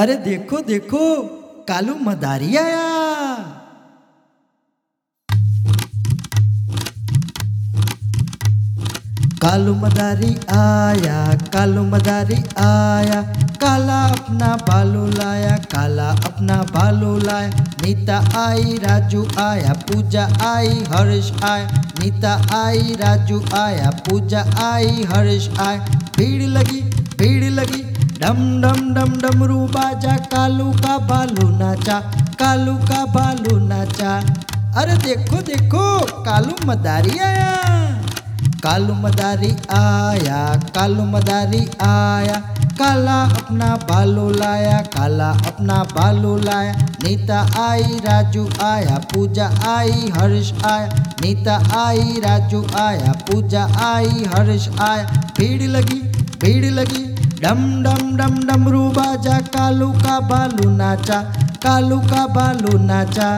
अरे देखो देखो, कालू मदारी आया। कालू मदारी आया, कालू मदारी आया, काला अपना बालू लाया, काला अपना बालू लाया। नीता आई, राजू आया, पूजा आई हर्ष आया। नीता आई, राजू आया, पूजा आई हर्ष आया। भीड़ लगी भीड़ लगी डम डम डम डमरू बाजा कालू का बालू नाचा, कालू का बालू नाचा। अरे देखो देखो, कालू मदारी आया। कालू मदारी आया, कालू मदारी आया। काला अपना बालू लाया, काला अपना बालू लाया। नीता आई, राजू आया, पूजा आई, हर्ष आया। नीता आई, राजू आया, पूजा आई, हर्ष आया। भीड़ लगी भीड़ लगी डम डम डम डमरू बाजा कालू का बालू नाचा कालू का बालू नाचा